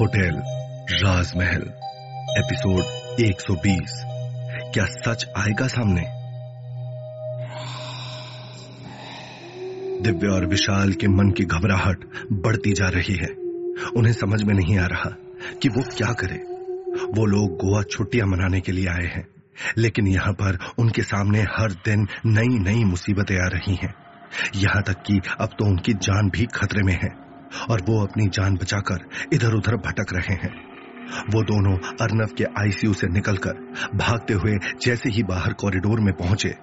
Hotel, राजमहल, episode 120 क्या सच आएगा सामने? दिव्य और विशाल के मन की घबराहट बढ़ती जा रही है। उन्हें समझ में नहीं आ रहा कि वो क्या करे। वो लोग गोवा छुट्टियाँ मनाने के लिए आए हैं, लेकिन यहाँ पर उनके सामने हर दिन नई नई मुसीबतें आ रही हैं। यहाँ तक कि अब तो उनकी जान भी खतरे में है। और वो अपनी जान बचाकर इधर उधर भटक रहे हैं। वो दोनों अर्नव के आईसीयू से निकलकर भागते हुए जैसे ही बाहर कॉरिडोर में पहुँचे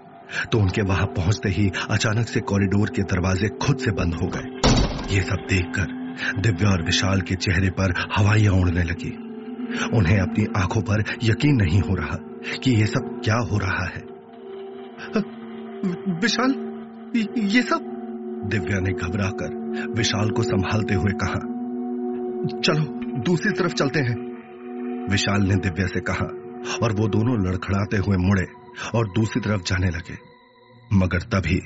तो उनके वहाँ पहुँचते ही अचानक से कॉरिडोर के दरवाजे खुद से बंद हो गए। ये सब देखकर दिव्या और विशाल के चेहरे पर हवाइयाँ उड़ने लगी। उन्हें अपनी आँखों पर यकीन नहीं हो रहा कि ये सब क्या हो रहा है। विशाल ये सब? दिव्या ने घबराकर विशाल को संभालते हुए कहा, चलो, दूसरी तरफ़ चलते हैं। विशाल ने दिव्या से कहा, और वो दोनों लड़खड़ाते हुए मुड़े और दूसरी तरफ़ जाने लगे। मगर तभी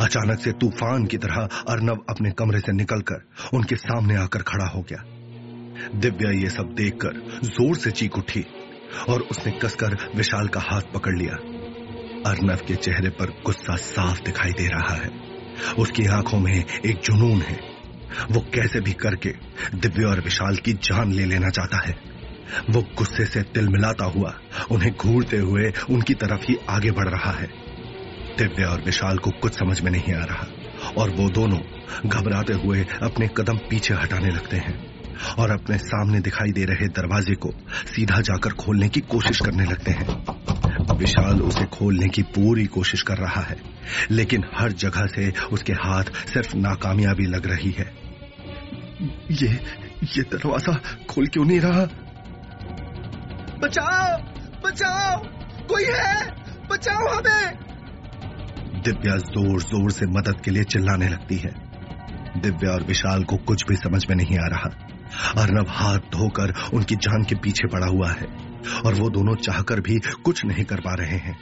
अचानक से तूफ़ान की तरह अर्नव अपने कमरे से निकलकर उनके सामने आकर खड़ा हो गया। दिव्या ये सब देखकर ज़ोर से चीख उठी और उसने कसकर विशाल का हाथ पकड़ लिया। अर्नव के चेहरे पर गुस्सा साफ़ दिखाई दे रहा है। उसकी आँखों में एक जुनून है। वो कैसे भी करके दिव्य और विशाल की जान ले लेना चाहता है। वो गुस्से से तिल मिलाता हुआ उन्हें घूरते हुए उनकी तरफ़ ही आगे बढ़ रहा है। दिव्य और विशाल को कुछ समझ में नहीं आ रहा और वो दोनों घबराते हुए अपने कदम पीछे हटाने लगते हैं और अपने सामने दिखाई दे रहे दरवाजे को सीधा जाकर खोलने की कोशिश करने लगते हैं। विशाल उसे खोलने की पूरी कोशिश कर रहा है, लेकिन हर जगह से उसके हाथ सिर्फ़ नाकामयाबी लग रही है। ये ये दरवाज़ा खोल क्यों नहीं रहा? बचाओ बचाओ, कोई है? बचाओ हमें! दिव्या ज़ोर ज़ोर से मदद के लिए चिल्लाने लगती है। दिव्या और विशाल को कुछ भी समझ में नहीं आ रहा। अर्नब हाथ धोकर उनकी जान के पीछे पड़ा हुआ है। और वो दोनों चाहकर भी कुछ नहीं कर पा रहे हैं।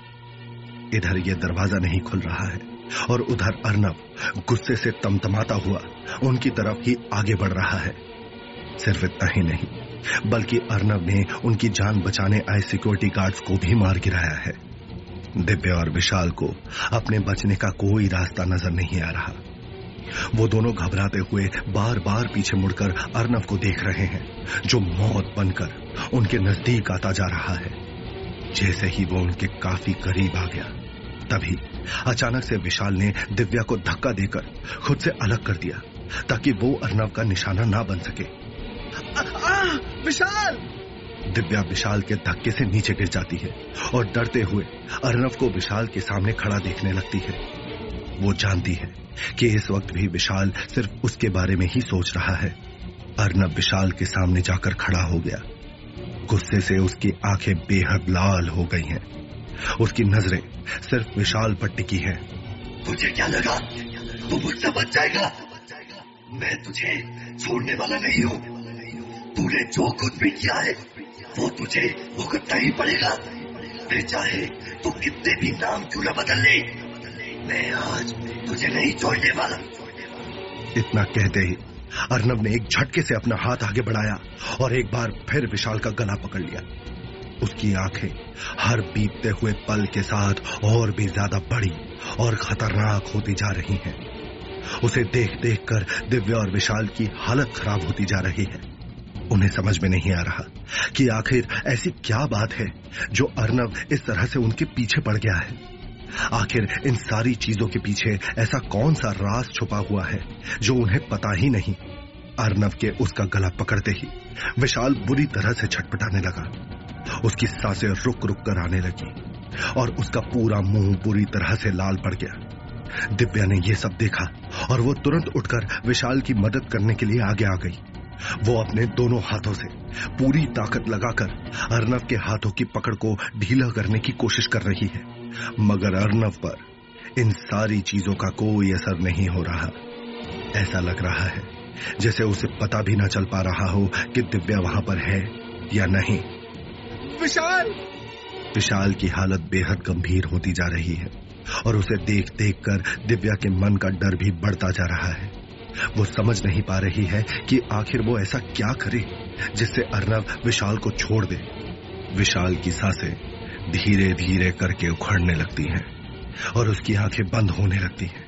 इधर ये दरवाज़ा नहीं खुल रहा है और उधर अर्नब गुस्से से तमतमाता हुआ, उनकी तरफ़ ही आगे बढ़ रहा है। सिर्फ़ इतना ही नहीं, बल्कि अर्नब ने उनकी जान बचाने आए सिक्योरिटी गार्ड्स को भी मार गिराया है। दिव्य और विशाल को अपने बचने का कोई रास्ता नज़र नहीं आ रहा। वो दोनों घबराते हुए बार बार पीछे मुड़कर अर्नव को देख रहे हैं जो मौत बनकर उनके नज़दीक आता जा रहा है। जैसे ही वो उनके काफ़ी करीब आ गया तभी अचानक से विशाल ने दिव्या को धक्का देकर खुद से अलग कर दिया ताकि वो अर्नव का निशाना ना बन सके। आ, आ, विशाल! दिव्या विशाल के धक्के से नीचे गिर जाती है और डरते हुए अर्नव को विशाल के सामने खड़ा देखने लगती है। वो जानती है कि इस वक्त भी विशाल सिर्फ़ उसके बारे में ही सोच रहा है। अर्नब विशाल के सामने जाकर खड़ा हो गया। गुस्से से उसकी आँखें बेहद लाल हो गई हैं। उसकी नज़रें सिर्फ़ विशाल पर टिकी है। तुझे क्या लगा? तू मुझसे बच जाएगा। मैं तुझे छोड़ने वाला नहीं हूँ। तूने जो कुछ भी किया है, वो तुझे भुगतना ही पड़ेगा। फिर चाहे तू कितने भी नाम क्यों न बदल ले। मैं आज तुझे नहीं छोड़ने वाला। इतना कहते ही अर्नब ने एक झटके से अपना हाथ आगे बढ़ाया और एक बार फिर विशाल का गला पकड़ लिया। उसकी आँखें हर बीतते हुए पल के साथ और भी ज़्यादा बड़ी और खतरनाक होती जा रही हैं। उसे देख देख कर दिव्या और विशाल की हालत खराब होती जा रही है। उन्हें समझ में नहीं आ रहा कि आखिर ऐसी क्या बात है जो अर्नब इस तरह से उनके पीछे पड़ गया है। आखिर इन सारी चीज़ों के पीछे ऐसा कौन सा राज छुपा हुआ है, जो उन्हें पता ही नहीं? अर्नव के उसका गला पकड़ते ही विशाल बुरी तरह से छटपटाने लगा। उसकी साँसें रुक रुक कर आने लगी और उसका पूरा मुँह बुरी तरह से लाल पड़ गया। दिव्या ने यह सब देखा और वो तुरंत उठकर विशाल की मदद करने के लिए आगे आ गई। वो अपने दोनों हाथों से पूरी ताकत लगाकर अर्नव के हाथों की पकड़ को ढीला करने की कोशिश कर रही है। मगर अर्नव पर इन सारी चीज़ों का कोई असर नहीं हो रहा। ऐसा लग रहा है जैसे उसे पता भी ना चल पा रहा हो कि दिव्या वहाँ पर है या नहीं। विशाल! विशाल की हालत बेहद गंभीर होती जा रही है और उसे देख देख कर दिव्या के मन का डर भी बढ़ता जा रहा है। वो समझ नहीं पा रही है कि आखिर वो ऐसा क्या करे जिससे अर्नव विशाल को छोड़ दे। विशाल की साँसें धीरे धीरे करके उखड़ने लगती हैं और उसकी आँखें बंद होने लगती हैं।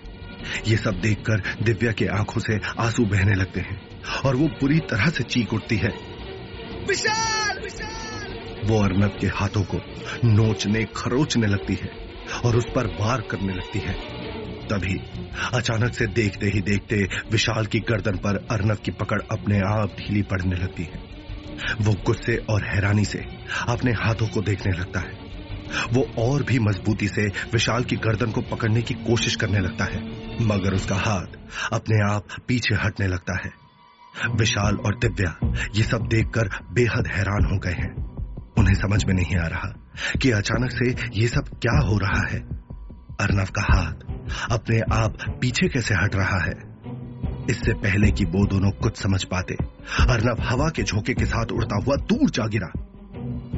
ये सब देखकर दिव्या के आँखों से आँसू बहने लगते हैं और वो पूरी तरह से चीख उठती है। विशाल विशाल! वो अर्नब के हाथों को नोचने खरोचने लगती है और उस पर वार करने लगती है। तभी अचानक से देखते ही देखते विशाल की गर्दन पर अर्नब की पकड़ अपने आप ढीली पड़ने लगती है। वो गुस्से और हैरानी से अपने हाथों को देखने लगता है। वो और भी मजबूती से विशाल की गर्दन को पकड़ने की कोशिश करने लगता है, मगर उसका हाथ अपने आप पीछे हटने लगता है। विशाल और दिव्या ये सब देखकर बेहद हैरान हो गए हैं। उन्हें समझ में नहीं आ रहा कि अचानक से ये सब क्या हो रहा है। अर्नव का हाथ अपने आप पीछे कैसे हट रहा है? इससे पहले कि वो दोनों कुछ समझ पाते, अर्नव हवा के झोंके के साथ उड़ता हुआ दूर जा गिरा।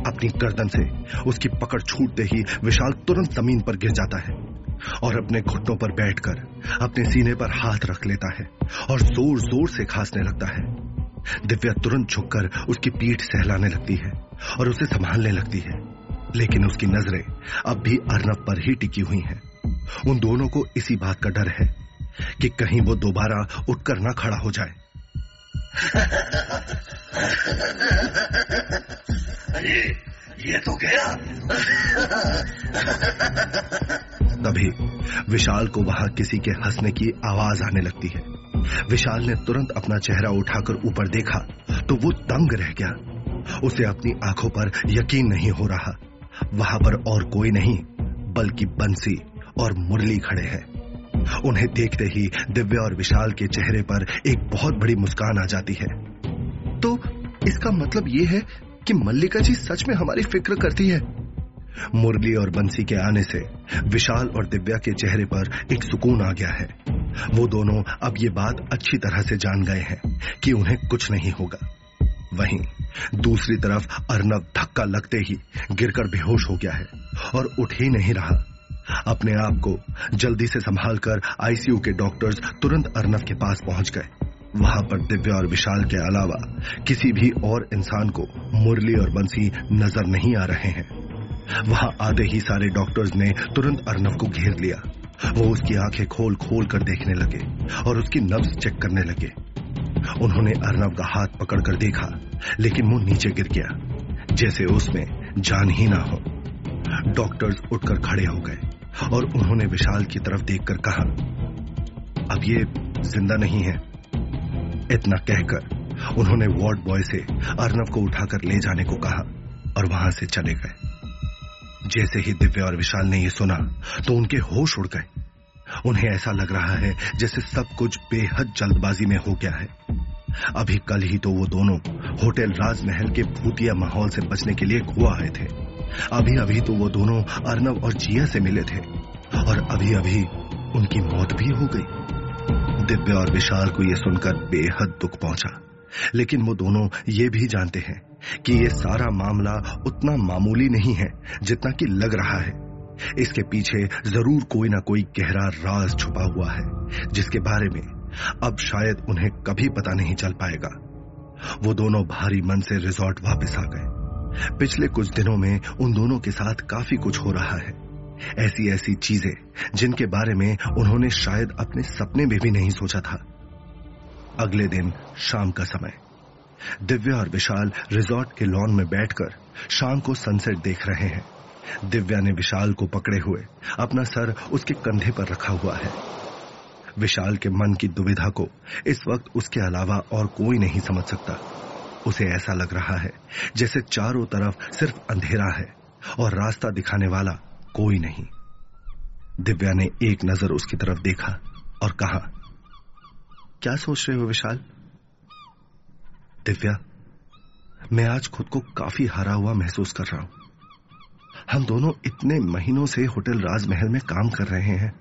अपनी गर्दन से उसकी पकड़ छूटते ही विशाल तुरंत ज़मीन पर गिर जाता है और अपने घुटनों पर बैठकर अपने सीने पर हाथ रख लेता है और ज़ोर ज़ोर से खांसने लगता है। दिव्या तुरंत झुककर उसकी पीठ सहलाने लगती है और उसे संभालने लगती है। लेकिन उसकी नज़रें अब भी अर्नब पर ही टिकी हुई हैं। उन दोनों को इसी बात का डर है कि कहीं वो दोबारा उठकर ना खड़ा हो जाए। अरे ये तो गया तभी विशाल को वहाँ किसी के हंसने की आवाज़ आने लगती है। विशाल ने तुरंत अपना चेहरा उठाकर ऊपर देखा तो वो दंग रह गया। उसे अपनी आँखों पर यकीन नहीं हो रहा। वहाँ पर और कोई नहीं, बल्कि बंसी और मुरली खड़े हैं। उन्हें देखते ही दिव्या और विशाल के चेहरे पर एक बहुत बड़ी मुस्कान आ जाती है। तो इसका मतलब ये है कि मल्लिका जी सच में हमारी फ़िक्र करती है। मुरली और बंसी के आने से विशाल और दिव्या के चेहरे पर एक सुकून आ गया है। वो दोनों अब ये बात अच्छी तरह से जान गए हैं कि उन्हें कुछ नहीं होगा। वहीं दूसरी तरफ़ अर्नब धक्का लगते ही गिरकर बेहोश हो गया है और उठ ही नहीं रहा। अपने आप को जल्दी से संभालकर आईसीयू के डॉक्टर्स तुरंत अर्नब के पास पहुँच गए। वहाँ पर दिव्या और विशाल के अलावा किसी भी और इंसान को मुरली और बंसी नज़र नहीं आ रहे हैं। वहाँ आते ही सारे डॉक्टर्स ने तुरंत अर्नब को घेर लिया। वो उसकी आँखें खोल खोल कर देखने लगे और उसकी नब्ज चेक करने लगे। उन्होंने अर्नब का हाथ पकड़कर देखा, लेकिन वो नीचे गिर गया, जैसे उसमें जान ही ना हो। डॉक्टर्स उठकर खड़े हो गए। और उन्होंने विशाल की तरफ़ देखकर कहा, अब ये ज़िंदा नहीं है। इतना कहकर उन्होंने वार्ड बॉय से अर्नब को उठाकर ले जाने को कहा और वहाँ से चले गए। जैसे ही दिव्या और विशाल ने यह सुना तो उनके होश उड़ गए। उन्हें ऐसा लग रहा है जैसे सब कुछ बेहद जल्दबाजी में हो गया है। अभी कल ही तो वो दोनों होटल राजमहल के भूतिया माहौल से बचने के लिए गोवा आए थे। अभी अभी तो वो दोनों अर्नब और जिया से मिले थे और अभी अभी उनकी मौत भी हो गई। दिव्या और विशाल को यह सुनकर बेहद दुख पहुँचा। लेकिन वो दोनों ये भी जानते हैं कि ये सारा मामला उतना मामूली नहीं है जितना कि लग रहा है। इसके पीछे ज़रूर कोई ना कोई गहरा राज छुपा हुआ है, जिसके बारे में अब शायद उन्हें कभी पता नहीं चल पाएगा। वो दोनों भारी मन से रिजॉर्ट वापस आ गए। पिछले कुछ दिनों में उन दोनों के साथ काफ़ी कुछ हो रहा है। ऐसी ऐसी चीज़ें जिनके बारे में उन्होंने शायद अपने सपने में भी नहीं सोचा था। अगले दिन शाम का समय। दिव्या और विशाल रिजॉर्ट के लॉन में बैठकर शाम को सनसेट देख रहे हैं। दिव्या ने विशाल को पकड़े हुए अपना सर उसके कंधे पर रखा हुआ है। विशाल के मन की दुविधा को इस वक्त उसके अलावा और कोई नहीं समझ सकता। उसे ऐसा लग रहा है जैसे चारों तरफ़ सिर्फ़ अंधेरा है और रास्ता दिखाने वाला कोई नहीं। दिव्या ने एक नज़र उसकी तरफ़ देखा और कहा, क्या सोच रहे हो विशाल? दिव्या, मैं आज खुद को काफ़ी हरा हुआ महसूस कर रहा हूँ। हम दोनों इतने महीनों से होटल राजमहल में काम कर रहे हैं,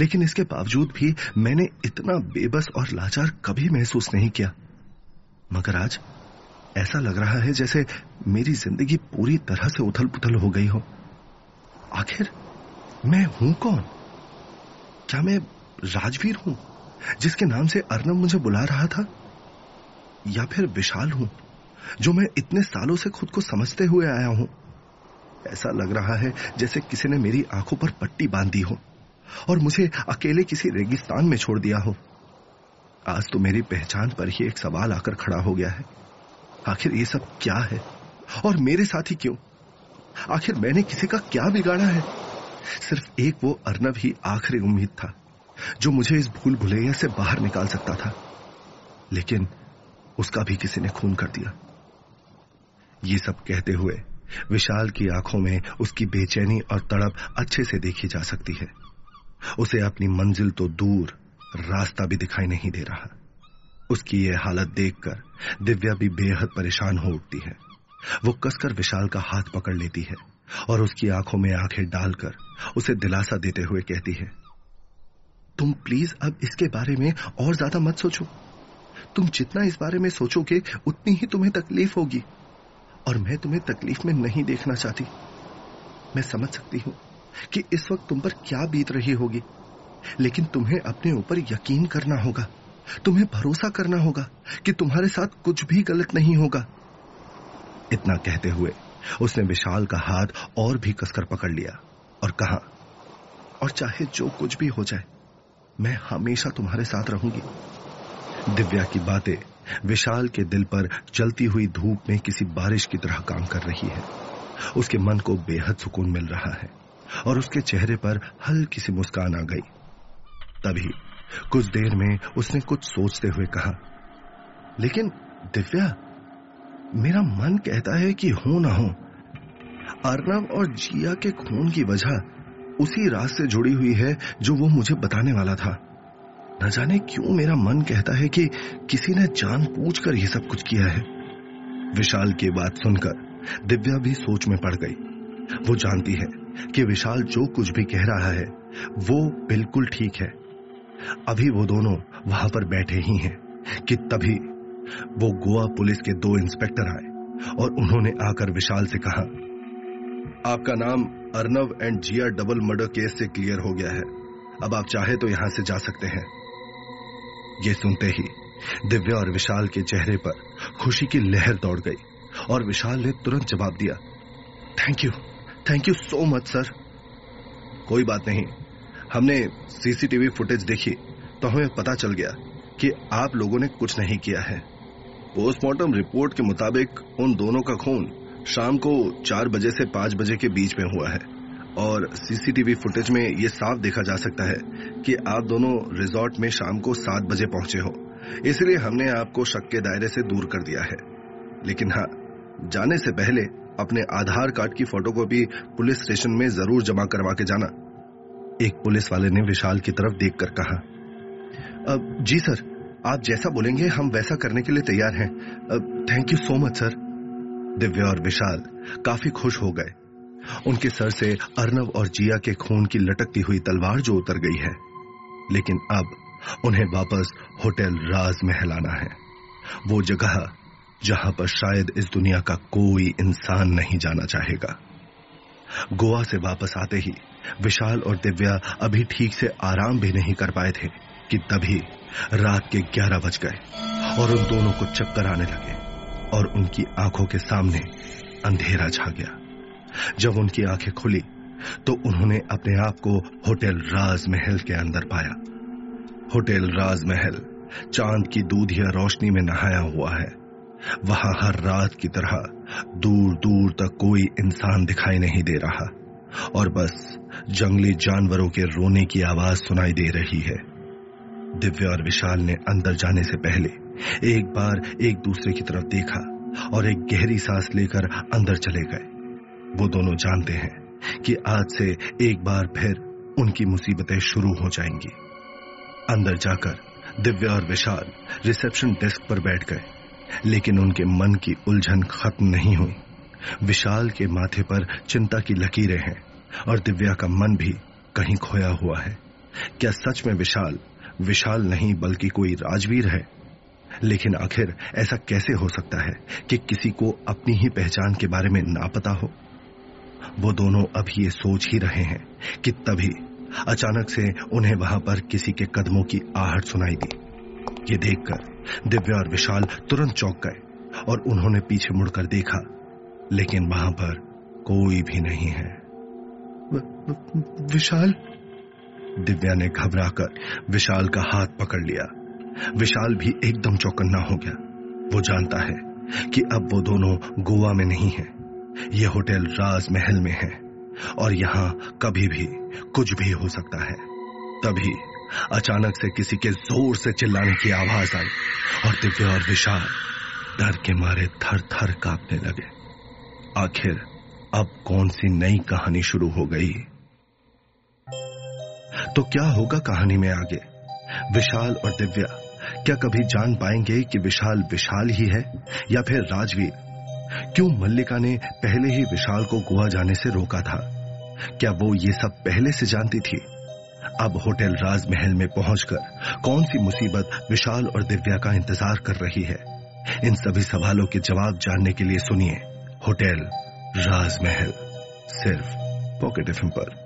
लेकिन इसके बावजूद भी मैंने इतना बेबस और लाचार कभी महसूस नहीं किया। मगर आज ऐसा लग रहा है जैसे मेरी ज़िंदगी पूरी तरह से उथल पुथल हो गई हो। आखिर मैं हूँ कौन? क्या मैं राजवीर हूँ, जिसके नाम से अर्नब मुझे बुला रहा था? या फिर विशाल हूँ, जो मैं इतने सालों से खुद को समझते हुए आया हूँ? ऐसा लग रहा है जैसे किसी ने मेरी आँखों पर पट्टी बाँध दी हो और मुझे अकेले किसी रेगिस्तान में छोड़ दिया हो। आज तो मेरी पहचान पर ही एक सवाल आकर खड़ा हो गया है। आखिर ये सब क्या है? और मेरे साथ ही क्यों? आखिर मैंने किसी का क्या बिगाड़ा है? सिर्फ़ एक वो अर्नब ही आखिरी उम्मीद था, जो मुझे इस भूल भुलैया से बाहर निकाल सकता था। लेकिन उसका भी किसी ने खून कर दिया। ये सब कहते हुए विशाल की आँखों में उसकी बेचैनी और तड़प अच्छे से देखी जा सकती है। उसे अपनी मंजिल तो दूर रास्ता भी दिखाई नहीं दे रहा। उसकी ये हालत देखकर दिव्या भी बेहद परेशान हो उठती है। वो कसकर विशाल का हाथ पकड़ लेती है और उसकी आँखों में आँखें डालकर उसे दिलासा देते हुए कहती है, तुम प्लीज़ अब इसके बारे में और ज़्यादा मत सोचो। तुम जितना इस बारे में सोचोगे, उतनी ही तुम्हें तकलीफ़ होगी। और मैं तुम्हें तकलीफ़ में नहीं देखना चाहती। मैं समझ सकती हूँ कि इस वक्त तुम पर क्या बीत रही होगी, लेकिन तुम्हें अपने ऊपर यकीन करना होगा। तुम्हें भरोसा करना होगा कि तुम्हारे साथ कुछ भी गलत नहीं होगा। इतना कहते हुए उसने विशाल का हाथ और भी कसकर पकड़ लिया और कहा, और चाहे जो कुछ भी हो जाए, मैं हमेशा तुम्हारे साथ रहूँगी। दिव्या की बातें विशाल के दिल पर चलती हुई धूप में किसी बारिश की तरह काम कर रही है। उसके मन को बेहद सुकून मिल रहा है और उसके चेहरे पर हल्की सी मुस्कान आ गई। तभी कुछ देर में उसने कुछ सोचते हुए कहा, लेकिन दिव्या, मेरा मन कहता है कि हो ना हो। अर्नव और जिया के खून की वजह उसी राज से जुड़ी हुई है जो वो मुझे बताने वाला था। न जाने क्यों मेरा मन कहता है कि किसी ने जान पूछ कर यह सब कुछ किया है। विशाल की बात सुनकर दिव्या भी सोच में पड़ गई। वो जानती है कि विशाल जो कुछ भी कह रहा है, वो बिल्कुल ठीक है। अभी वो दोनों वहाँ पर बैठे ही हैं कि तभी वो गोवा पुलिस के दो इंस्पेक्टर आए और उन्होंने आकर विशाल से कहा, आपका नाम Arnav and Jiya double murder case से क्लियर हो गया है। अब आप चाहे तो यहाँ से जा सकते हैं ये सुनते ही दिव्या और विशाल के चेहरे पर खुशी की लहर दौड़ गई और विशाल ने तुरंत जवाब दिया thank you thank you so much sir कोई बात नहीं। हमने सीसीटीवी फुटेज देखी तो हमें पता चल गया कि आप लोगों ने कुछ नहीं किया है। पोस्टमार्टम रिपोर्ट के मुताबिक उन दोनों का खून शाम को चार बजे से पाँच बजे के बीच में हुआ है और सीसीटीवी फुटेज में यह साफ़ देखा जा सकता है कि आप दोनों रिजॉर्ट में शाम को सात बजे पहुँचे हो। इसलिए हमने आपको शक के दायरे से दूर कर दिया है। लेकिन हाँ जाने से पहले अपने आधार कार्ड की फोटोकॉपी पुलिस स्टेशन में ज़रूर जमा करवा के जाना। एक पुलिस वाले ने विशाल की तरफ़ देखकर कहा अब जी सर, आप जैसा बोलेंगे, हम वैसा करने के लिए तैयार हैं। Thank you so much sir Divya और विशाल काफ़ी खुश हो गए। उनके सर से अर्नव और जिया के खून की लटकती हुई तलवार जो उतर गई है। लेकिन अब उन्हें वापस होटल राज महल आना है। वो जगह जहाँ पर शायद इस दुनिया का कोई इंसान नहीं जाना चाहेगा। गोवा से वापस आते ही विशाल और दिव्या अभी ठीक से आराम भी नहीं कर पाए थे कि तभी रात के ग्यारह बज गए और उन दोनों को चक्कर आने लगे और उनकी आँखों के सामने अंधेरा छा गया। जब उनकी आँखें खुली तो उन्होंने अपने आप को होटल राजमहल के अंदर पाया। होटल राजमहल चाँद की दूधिया रोशनी में नहाया हुआ है। वहाँ हर रात की तरह दूर दूर तक कोई इंसान दिखाई नहीं दे रहा। और बस जंगली जानवरों के रोने की आवाज़ सुनाई दे रही है। दिव्या और विशाल ने अंदर जाने से पहले एक बार एक दूसरे की तरफ़ देखा और एक गहरी सांस लेकर अंदर चले गए। वो दोनों जानते हैं कि आज से एक बार फिर उनकी मुसीबतें शुरू हो जाएँगी। अंदर जाकर दिव्या और विशाल रिसेप्शन डेस्क पर बैठ गए, लेकिन उनके मन की उलझन खत्म नहीं हुई। विशाल के माथे पर चिंता की लकीरें हैं और दिव्या का मन भी कहीं खोया हुआ है। क्या सच में विशाल विशाल नहीं बल्कि कोई राजवीर है? लेकिन आखिर ऐसा कैसे हो सकता है कि किसी को अपनी ही पहचान के बारे में ना पता हो? वो दोनों अभी ये सोच ही रहे हैं कि तभी अचानक से उन्हें वहाँ पर किसी के कदमों की आहट सुनाई दी। ये देखकर दिव्या और विशाल तुरंत चौंक गए और उन्होंने पीछे मुड़कर देखा लेकिन वहाँ पर कोई भी नहीं है। विशाल? दिव्या ने घबराकर विशाल का हाथ पकड़ लिया। विशाल भी एकदम चौकन्ना हो गया। वो जानता है कि अब वो दोनों गोवा में नहीं है। ये होटल राजमहल में है और यहाँ कभी भी कुछ भी हो सकता है। तभी अचानक से किसी के ज़ोर से चिल्लाने की आवाज़ आई और दिव्या और विशाल डर के मारे थर थर कांपने लगे। आखिर अब कौन सी नई कहानी शुरू हो गई? तो क्या होगा कहानी में आगे? विशाल और दिव्या, क्या कभी जान पाएँगे कि विशाल विशाल ही है या फिर राजवीर? क्यों मल्लिका ने पहले ही विशाल को गोवा जाने से रोका था? क्या वो ये सब पहले से जानती थी? अब होटल राजमहल में पहुंचकर कौन सी मुसीबत विशाल और दिव्या का इंतज़ार कर रही है? इन सभी सवालों के जवाब जानने के लिए सुनिए। होटल राजमहल सिर्फ़ पॉकेट एफ़ पर।